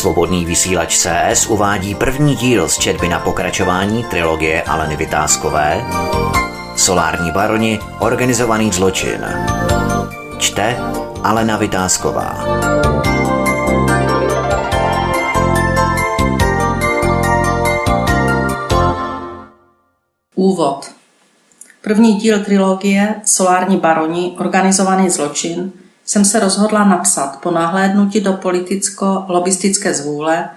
Svobodný vysílač CS uvádí první díl z četby na pokračování trilogie Aleny Vytázkové Solární baroni Organizovaný zločin. Čte Alena Vytázková. Úvod První díl trilogie Solární baroni Organizovaný zločin jsem se rozhodla napsat po nahlédnutí do politicko-lobistické zvůle,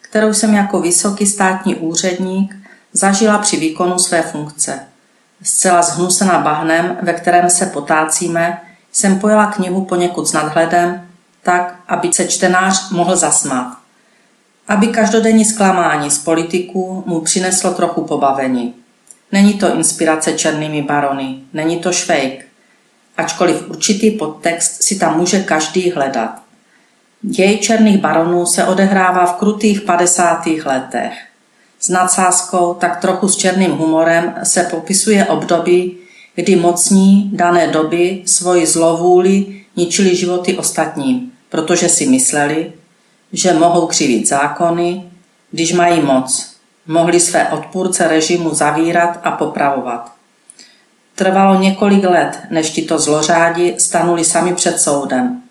kterou jsem jako vysoký státní úředník zažila při výkonu své funkce. Zcela zhnusena bahnem, ve kterém se potácíme, jsem pojela knihu poněkud s nadhledem, tak, aby se čtenář mohl zasmát. Aby každodenní zklamání z politiků mu přineslo trochu pobavení. Není to inspirace černými barony, není to švejk, ačkoliv určitý podtext si tam může každý hledat. Děj černých baronů se odehrává v krutých 50. letech. S nadsázkou, tak trochu s černým humorem se popisuje období, kdy mocní dané doby svoji zlovůli ničili životy ostatním, protože si mysleli, že mohou křivit zákony, když mají moc. Mohli své odpůrce režimu zavírat a popravovat. Trvalo několik let, než tito zlořádi stanuli sami před soudem.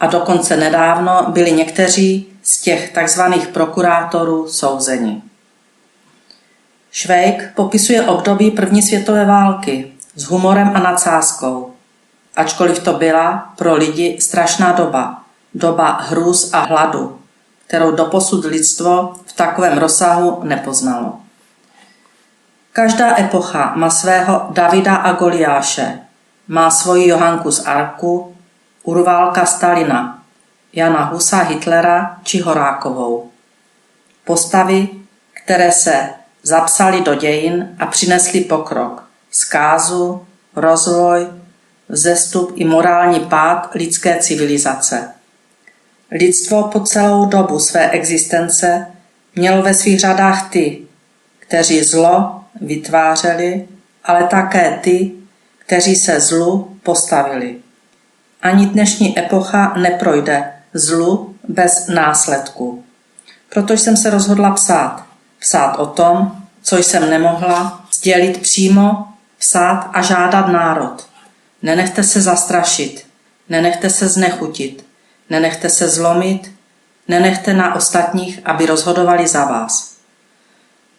A dokonce nedávno byli někteří z těch takzvaných prokurátorů souzeni. Švejk popisuje období první světové války s humorem a nadsázkou. Ačkoliv to byla pro lidi strašná doba, doba hrůz a hladu, kterou doposud lidstvo v takovém rozsahu nepoznalo. Každá epocha má svého Davida a Goliáše, má svoji Johanku z Arku, Urválka Stalina, Jana Husa Hitlera či Horákovou. Postavy, které se zapsali do dějin a přinesli pokrok, zkázu, rozvoj, vzestup i morální pád lidské civilizace. Lidstvo po celou dobu své existence mělo ve svých řadách ty, kteří zlo vytvářeli, ale také ty, kteří se zlu postavili. Ani dnešní epocha neprojde zlu bez následku. Proto jsem se rozhodla psát. Psát o tom, co jsem nemohla sdělit přímo, psát a žádat národ. Nenechte se zastrašit, nenechte se znechutit, nenechte se zlomit, nenechte na ostatních, aby rozhodovali za vás.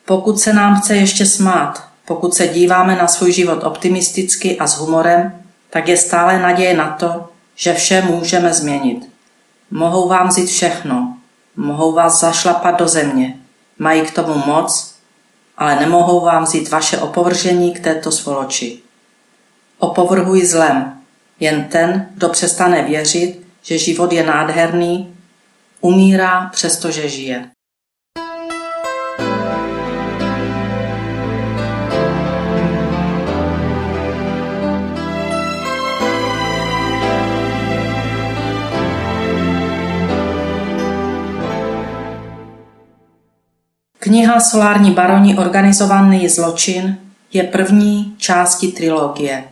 Pokud se nám chce ještě smát, pokud se díváme na svůj život optimisticky a s humorem, tak je stále naděje na to, že vše můžeme změnit. Mohou vám vzít všechno, mohou vás zašlapat do země, mají k tomu moc, ale nemohou vám vzít vaše opovržení k této svoloči. Opovrhuji zlem, jen ten, kdo přestane věřit, že život je nádherný, umírá přestože žije. Kniha Solární baroni organizovaný zločin je první části trilogie.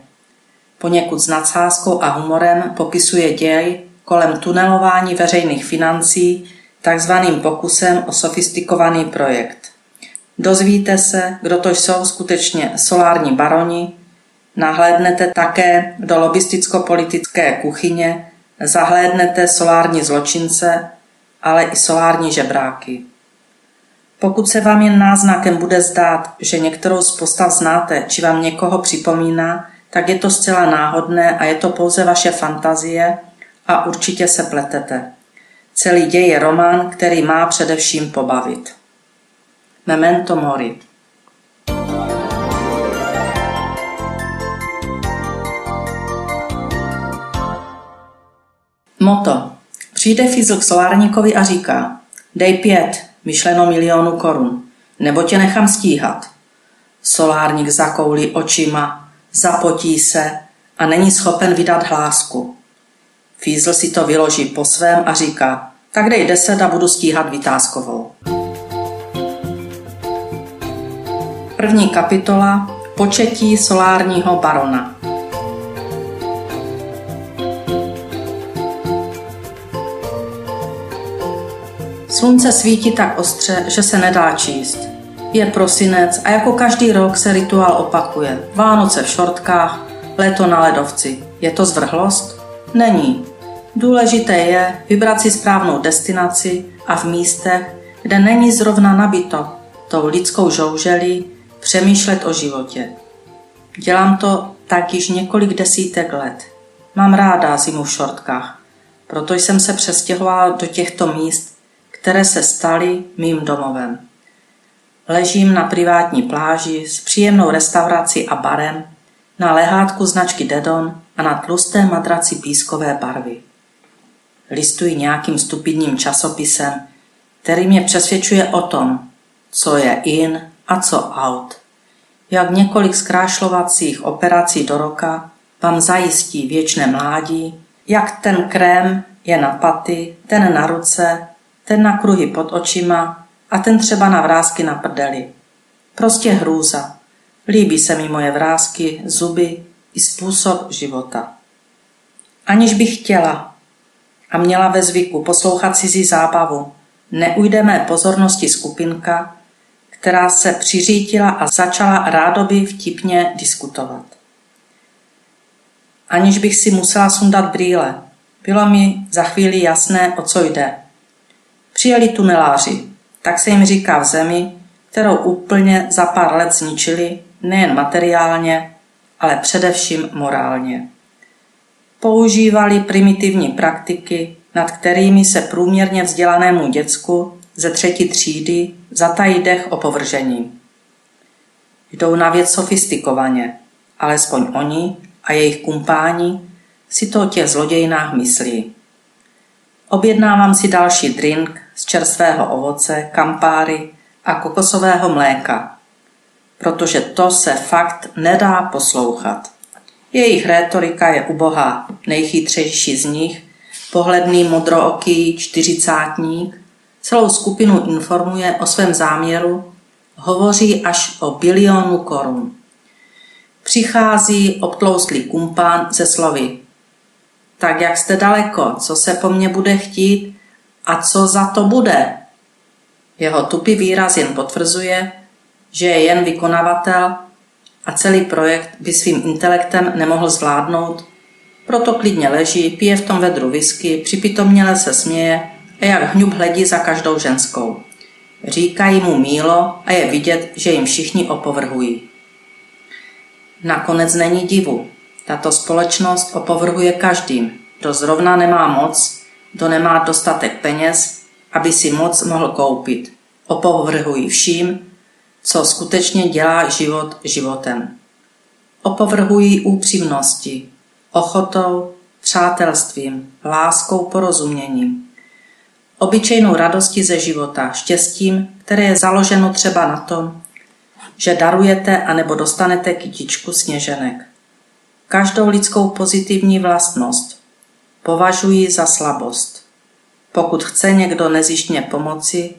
Poněkud s nadsázkou a humorem popisuje děj kolem tunelování veřejných financí takzvaným pokusem o sofistikovaný projekt. Dozvíte se, kdo to jsou skutečně solární baroni, nahlédnete také do lobisticko-politické kuchyně, zahlédnete solární zločince, ale i solární žebráky. Pokud se vám jen náznakem bude zdát, že některou z postav znáte, či vám někoho připomíná, tak je to zcela náhodné a je to pouze vaše fantazie a určitě se pletete. Celý děj je román, který má především pobavit. Memento mori. Moto. Přijde Fizl k solárníkovi a říká, dej pět, myšleno milionu korun, nebo tě nechám stíhat. Solárník zakoulí očima, zapotí se a není schopen vydat hlásku. Fízl si to vyloží po svém a říká, tak dej deset a budu stíhat vytázkovou. První kapitola Početí solárního barona Slunce svítí tak ostře, že se nedá číst. Je prosinec a jako každý rok se rituál opakuje. Vánoce v šortkách, léto na ledovci. Je to zvrhlost? Není. Důležité je vybrat si správnou destinaci a v místech, kde není zrovna nabito tou lidskou žouželí, přemýšlet o životě. Dělám to tak již několik desítek let. Mám ráda zimu v šortkách, proto jsem se přestěhovala do těchto míst, které se staly mým domovem. Ležím na privátní pláži s příjemnou restaurací a barem, na lehátku značky Dedon a na tlusté madraci pískové barvy. Listuji nějakým stupidním časopisem, který mě přesvědčuje o tom, co je in a co out. Jak několik zkrášlovacích operací do roka vám zajistí věčné mládí, jak ten krém je na paty, ten na ruce, ten na kruhy pod očima a ten třeba na vrázky na prdeli. Prostě hrůza. Líbí se mi moje vrázky, zuby i způsob života. Aniž bych chtěla a měla ve zvyku poslouchat cizí zábavu, neujde mé pozornosti skupinka, která se přiřítila a začala rádoby vtipně diskutovat. Aniž bych si musela sundat brýle, bylo mi za chvíli jasné, o co jde. Přijeli tuneláři, tak se jim říká v zemi, kterou úplně za pár let zničili, nejen materiálně, ale především morálně. Používali primitivní praktiky, nad kterými se průměrně vzdělanému děcku ze třetí třídy zatají dech o povržení. Jdou na věc sofistikovaně, alespoň oni a jejich kumpáni si to o těch zlodějinách myslí. Objednávám si další drink z čerstvého ovoce, kampáry a kokosového mléka, protože to se fakt nedá poslouchat. Jejich rétorika je ubohá, nejchytřejší z nich, pohledný modrooký čtyřicátník, celou skupinu informuje o svém záměru, hovoří až o bilionu korun. Přichází obtloustlý kumpán ze slovy tak jak jste daleko, co se po mně bude chtít a co za to bude. Jeho tupý výraz jen potvrzuje, že je jen vykonavatel a celý projekt by svým intelektem nemohl zvládnout, proto klidně leží, pije v tom vedru whisky, připitomněle se směje a jak hňub hledí za každou ženskou. Říkají mu mílo a je vidět, že jim všichni opovrhují. Nakonec není divu, tato společnost opovrhuje každým, kdo zrovna nemá moc, kdo nemá dostatek peněz, aby si moc mohl koupit. Opovrhují vším, co skutečně dělá život životem. Opovrhují upřímnosti, ochotou, přátelstvím, láskou, porozuměním. Obyčejnou radostí ze života, štěstím, které je založeno třeba na tom, že darujete anebo dostanete kytičku sněženek každou lidskou pozitivní vlastnost považuji za slabost. Pokud chce někdo nezištně pomoci,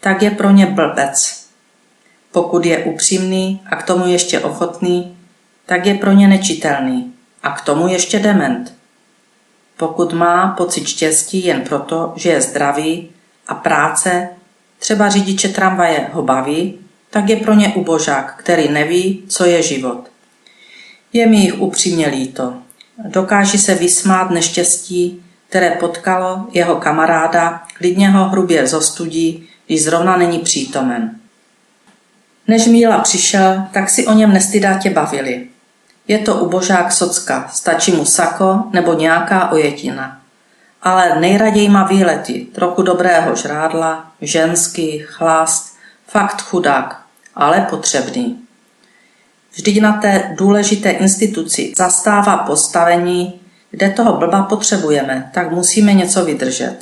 tak je pro ně blbec. Pokud je upřímný a k tomu ještě ochotný, tak je pro ně nečitelný a k tomu ještě dement. Pokud má pocit štěstí jen proto, že je zdravý a práce, třeba řidiče tramvaje ho baví, tak je pro ně ubožák, který neví, co je život. Je mi jich upřímně líto. Dokáží se vysmát neštěstí, které potkalo jeho kamaráda, klidně ho hrubě zostudí, když zrovna není přítomen. Než Míla přišel, tak si o něm nestydatě bavili. Je to ubožák socka, stačí mu sako nebo nějaká ojetina. Ale nejraději má výlety, trochu dobrého žrádla, ženský, chlast, fakt chudák, ale potřebný. Vždyť na té důležité instituci zastává postavení, kde toho blba potřebujeme, tak musíme něco vydržet.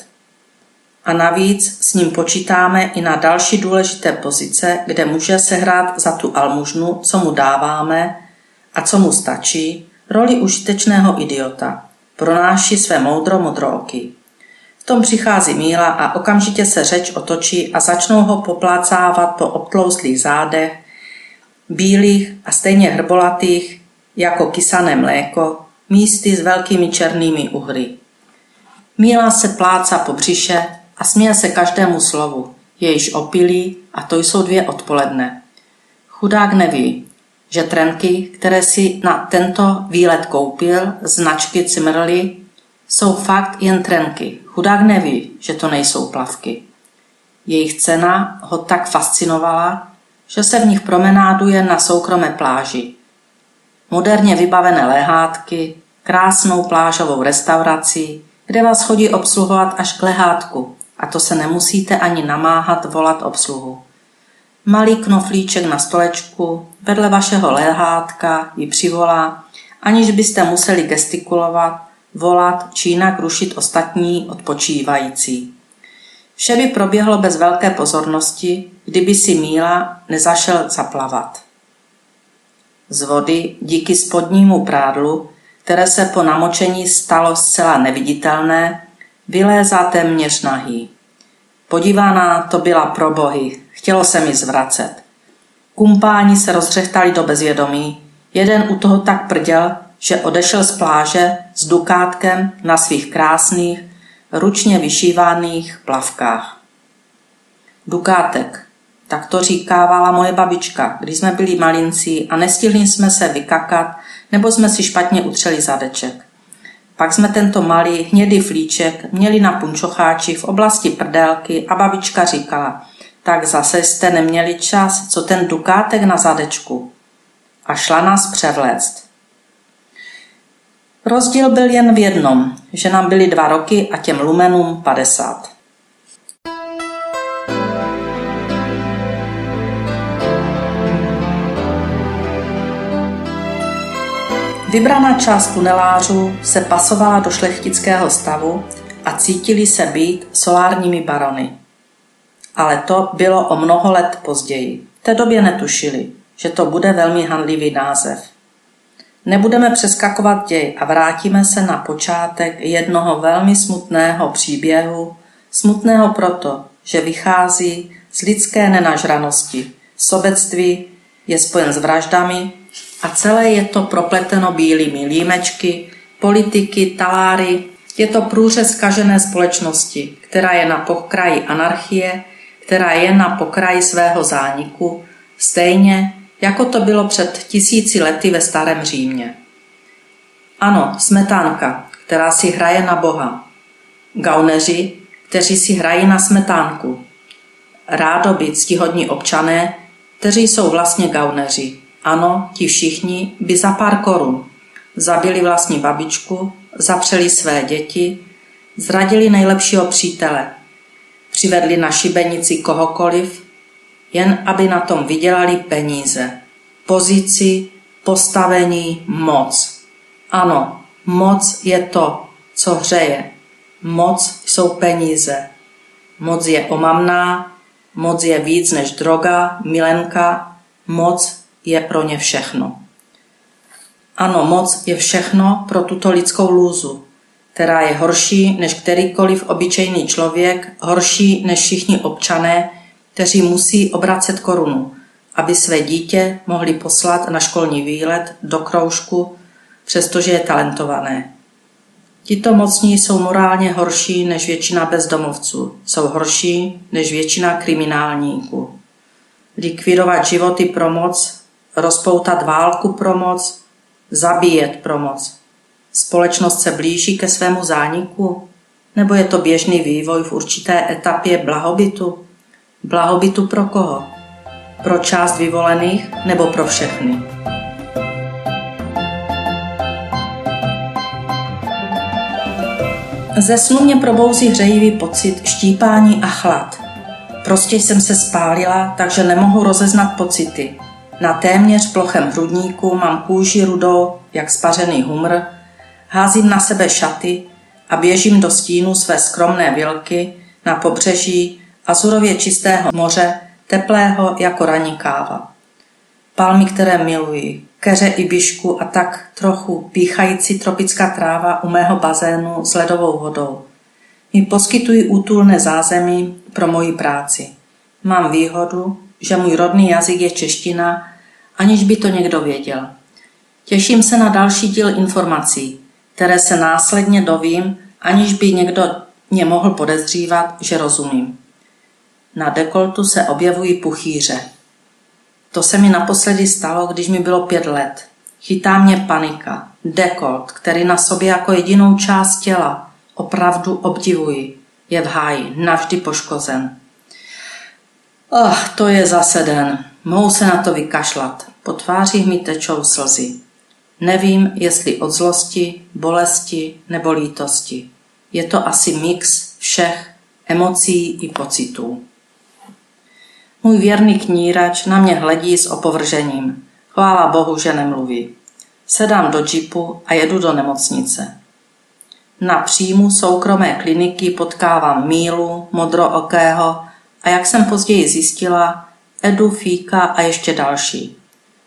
A navíc s ním počítáme i na další důležité pozice, kde může sehrát za tu almužnu, co mu dáváme a co mu stačí, roli užitečného idiota. Pronáší své moudro modrooky. V tom přichází Míla a okamžitě se řeč otočí a začnou ho poplácávat po obtlouzlých zádech, bílých a stejně hrbolatých jako kysané mléko, místy s velkými černými uhry. Míla se pláca po břiše a směje se každému slovu. Je již opilý a to jsou dvě odpoledne. Chudák neví, že trenky, které si na tento výlet koupil, značky Cimrly, jsou fakt jen trenky. Chudák neví, že to nejsou plavky. Jejich cena ho tak fascinovala, že se v nich promenáduje na soukromé pláži. Moderně vybavené lehátky, krásnou plážovou restaurací, kde vás chodí obsluhovat až k lehátku a to se nemusíte ani namáhat volat obsluhu. Malý knoflíček na stolečku vedle vašeho lehátka ji přivolá, aniž byste museli gestikulovat, volat či jinak rušit ostatní odpočívající. Vše by proběhlo bez velké pozornosti, kdyby si Míla nezašel zaplavat. Z vody díky spodnímu prádlu, které se po namočení stalo zcela neviditelné, vylézá téměř nahý. Podívána to byla pro bohy, chtělo se mi zvracet. Kumpáni se rozřechtali do bezvědomí, jeden u toho tak prděl, že odešel z pláže s dukátkem na svých krásných, ručně vyšívaných plavkách. Dukátek, tak to říkávala moje babička, když jsme byli malinci a nestihli jsme se vykakat, nebo jsme si špatně utřeli zadeček. Pak jsme tento malý hnědý flíček měli na punčocháči v oblasti prdélky a babička říkala, tak zase jste neměli čas, co ten dukátek na zadečku. A šla nás převléct. Rozdíl byl jen v jednom, že nám byly dva roky a těm lumenům padesát. Vybraná část tunelářů se pasovala do šlechtického stavu a cítili se být solárními barony. Ale to bylo o mnoho let později. V té době netušili, že to bude velmi handlivý název. Nebudeme přeskakovat děj a vrátíme se na počátek jednoho velmi smutného příběhu, smutného proto, že vychází z lidské nenažranosti. Sobectví je spojen s vraždami a celé je to propleteno bílými límečky, politiky, taláry. Je to průřez kažené společnosti, která je na pokraji anarchie, která je na pokraji svého zániku, stejně jako to bylo před tisíci lety ve starém Římě. Ano, smetánka, která si hraje na Boha. Gauneři, kteří si hrají na smetánku. Rádoby ctihodní občané, kteří jsou vlastně gauneři. Ano, ti všichni by za pár korun zabili vlastní babičku, zapřeli své děti, zradili nejlepšího přítele, přivedli na šibenici kohokoliv, jen aby na tom vydělali peníze, pozici, postavení, moc. Ano, moc je to, co hřeje. Moc jsou peníze. Moc je omamná, moc je víc než droga, milenka, moc je pro ně všechno. Ano, moc je všechno pro tuto lidskou lůzu, která je horší než kterýkoliv obyčejný člověk, horší než všichni občané, kteří musí obracet korunu, aby své dítě mohli poslat na školní výlet do kroužku, přestože je talentované. Tito mocní jsou morálně horší než většina bezdomovců, jsou horší než většina kriminálníků. Likvidovat životy pro moc, rozpoutat válku pro moc, zabíjet pro moc. Společnost se blíží ke svému zániku? Nebo je to běžný vývoj v určité etapě blahobytu? Blahobytu pro koho? Pro část vyvolených nebo pro všechny? Ze snu mě probouzí hřejivý pocit štípání a chlad. Prostě jsem se spálila, takže nemohu rozeznat pocity. Na téměř plochem hrudníku mám kůži rudou, jak spařený humr, házím na sebe šaty a běžím do stínu své skromné vilky na pobřeží azurově čistého moře, teplého jako ranní káva. Palmy, které miluji, keře i bišku a tak trochu píchající tropická tráva u mého bazénu s ledovou vodou. Mi poskytují útulné zázemí pro moji práci. Mám výhodu, že můj rodný jazyk je čeština, aniž by to někdo věděl. Těším se na další díl informací, které se následně dovím, aniž by někdo mě mohl podezřívat, že rozumím. Na dekoltu se objevují puchýře. To se mi naposledy stalo, když mi bylo pět let. Chytá mě panika. Dekolt, který na sobě jako jedinou část těla opravdu obdivuji, je v háji, navždy poškozen. Ach, to je zase den. Mohou se na to vykašlat. Po tvářích mi tečou slzy. Nevím, jestli od zlosti, bolesti nebo lítosti. Je to asi mix všech emocí i pocitů. Můj věrný knírač na mě hledí s opovržením. Chvála Bohu, že nemluví. Sedám do džipu a jedu do nemocnice. Na příjmu soukromé kliniky potkávám Mílu, modrookého a jak jsem později zjistila, Edu, Fíka a ještě další.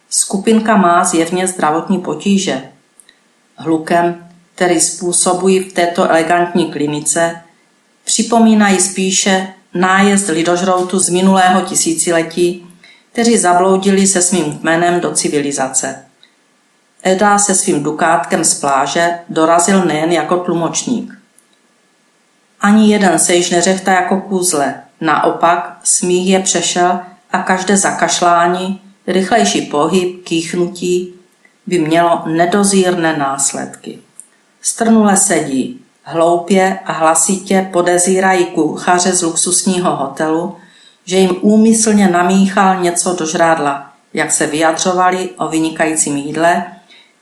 Skupinka má zjevně zdravotní potíže. Hlukem, který způsobují v této elegantní klinice, připomínají spíše nájezd lidožroutu z minulého tisíciletí, kteří zabloudili se svým jménem do civilizace. Eda se svým dukátkem z pláže dorazil nejen jako tlumočník. Ani jeden se již neřechtá jako kůzle, naopak smích je přešel a každé zakašlání, rychlejší pohyb, kýchnutí by mělo nedozírné následky. Strnule sedí, hloupě a hlasitě podezírají kuchaře z luxusního hotelu, že jim úmyslně namíchal něco do žrádla, jak se vyjadřovali o vynikajícím jídle,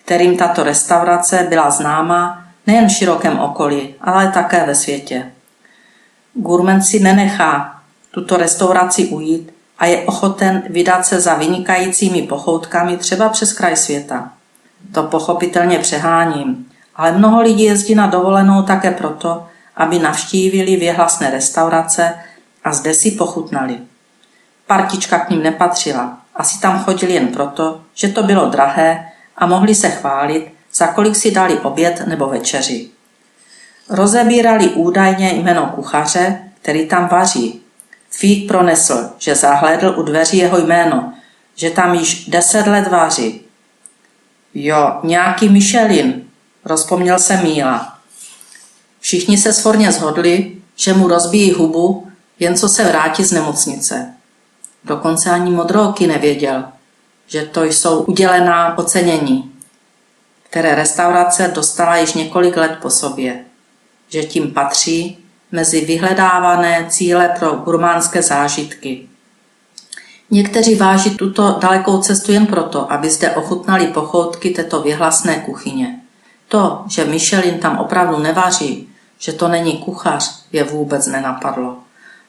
kterým tato restaurace byla známa nejen v širokém okolí, ale také ve světě. Gurmen si nenechá tuto restauraci ujít a je ochoten vydat se za vynikajícími pochoutkami třeba přes kraj světa. To pochopitelně přeháním, ale mnoho lidí jezdí na dovolenou také proto, aby navštívili věhlasné restaurace a zde si pochutnali. Partička k ním nepatřila, asi tam chodili jen proto, že to bylo drahé a mohli se chválit, za kolik si dali oběd nebo večeři. Rozebírali údajně jméno kuchaře, který tam vaří. Fík pronesl, že zahlédl u dveří jeho jméno, že tam již deset let vaří. Jo, nějaký Michelin, rozpomněl se Míla. Všichni se svorně zhodli, že mu rozbíjí hubu, jen co se vrátí z nemocnice. Dokonce ani modrooky nevěděl, že to jsou udělená ocenění, které restaurace dostala již několik let po sobě, že tím patří mezi vyhledávané cíle pro gurmánské zážitky. Někteří váží tuto dalekou cestu jen proto, aby zde ochutnali pochoutky této vyhlasné kuchyně. To, že Michelin tam opravdu nevaří, že to není kuchař, je vůbec nenapadlo.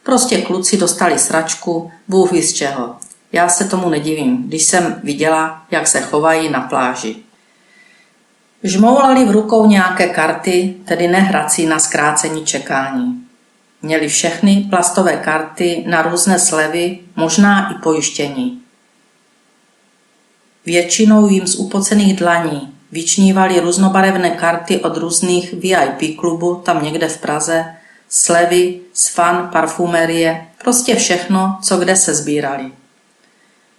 Prostě kluci dostali sračku, bůh z čeho. Já se tomu nedivím, když jsem viděla, jak se chovají na pláži. Žmoulali v rukou nějaké karty, tedy nehrací na zkrácení čekání. Měli všechny plastové karty na různé slevy, možná i pojištění. Většinou jim z upocených dlaní vyčnívali různobarevné karty od různých VIP klubů tam někde v Praze, slevy, sfan, parfumerie, prostě všechno, co kde se sbírali.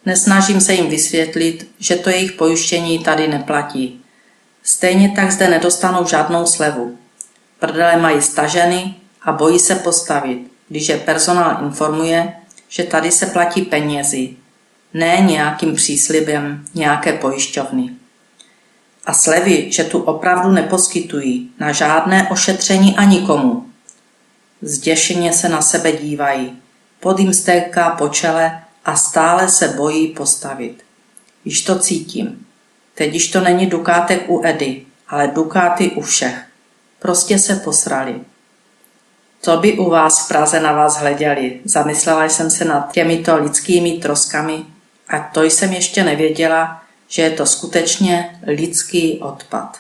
Nesnažím se jim vysvětlit, že to jejich pojištění tady neplatí. Stejně tak zde nedostanou žádnou slevu. Prdele mají staženy a bojí se postavit, když je personál informuje, že tady se platí penězi, ne nějakým příslibem nějaké pojišťovny. A slevy, že tu opravdu neposkytují na žádné ošetření a nikomu. Zděšeně se na sebe dívají, pod jim stéká po čele a stále se bojí postavit. Již to cítím. Teď již to není dukátek u Edy, ale dukáty u všech. Prostě se posrali. Co by u vás v Praze na vás hleděli? Zamyslela jsem se nad těmito lidskými troskami a to jsem ještě nevěděla, že je to skutečně lidský odpad.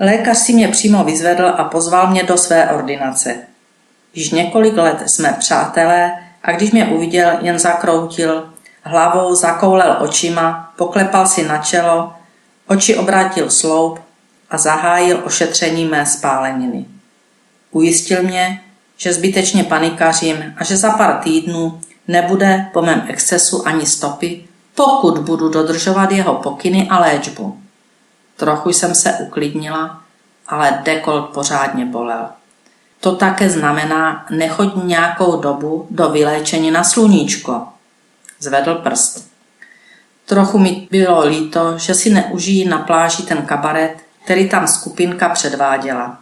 Lékař si mě přímo vyzvedl a pozval mě do své ordinace. Již několik let jsme přátelé a když mě uviděl, jen zakroutil, hlavou zakoulel očima, poklepal si na čelo, oči obrátil sloup a zahájil ošetření mé spáleniny. Ujistil mě, že zbytečně panikařím a že za pár týdnů nebude po mém excesu ani stopy, pokud budu dodržovat jeho pokyny a léčbu. Trochu jsem se uklidnila, ale dekolt pořádně bolel. To také znamená, nechoď nějakou dobu do vyléčení na sluníčko. Zvedl prst. Trochu mi bylo líto, že si neužijí na pláži ten kabaret, který tam skupinka předváděla.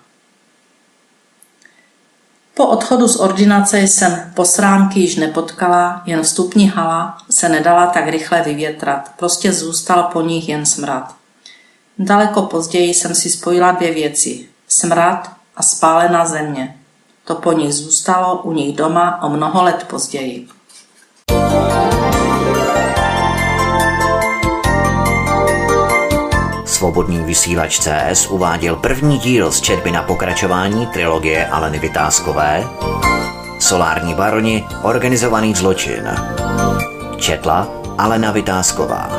Po odchodu z ordinace jsem posránky již nepotkala, jen vstupní hala se nedala tak rychle vyvětrat, prostě zůstal po nich jen smrad. Daleko později jsem si spojila dvě věci. Smrad a spálená země. To po nich zůstalo u nich doma o mnoho let později. Svobodný vysílač CS uváděl první díl z četby na pokračování trilogie Aleny Vytázkové Solární baroni, organizovaný zločin. Četla Alena Vytázková.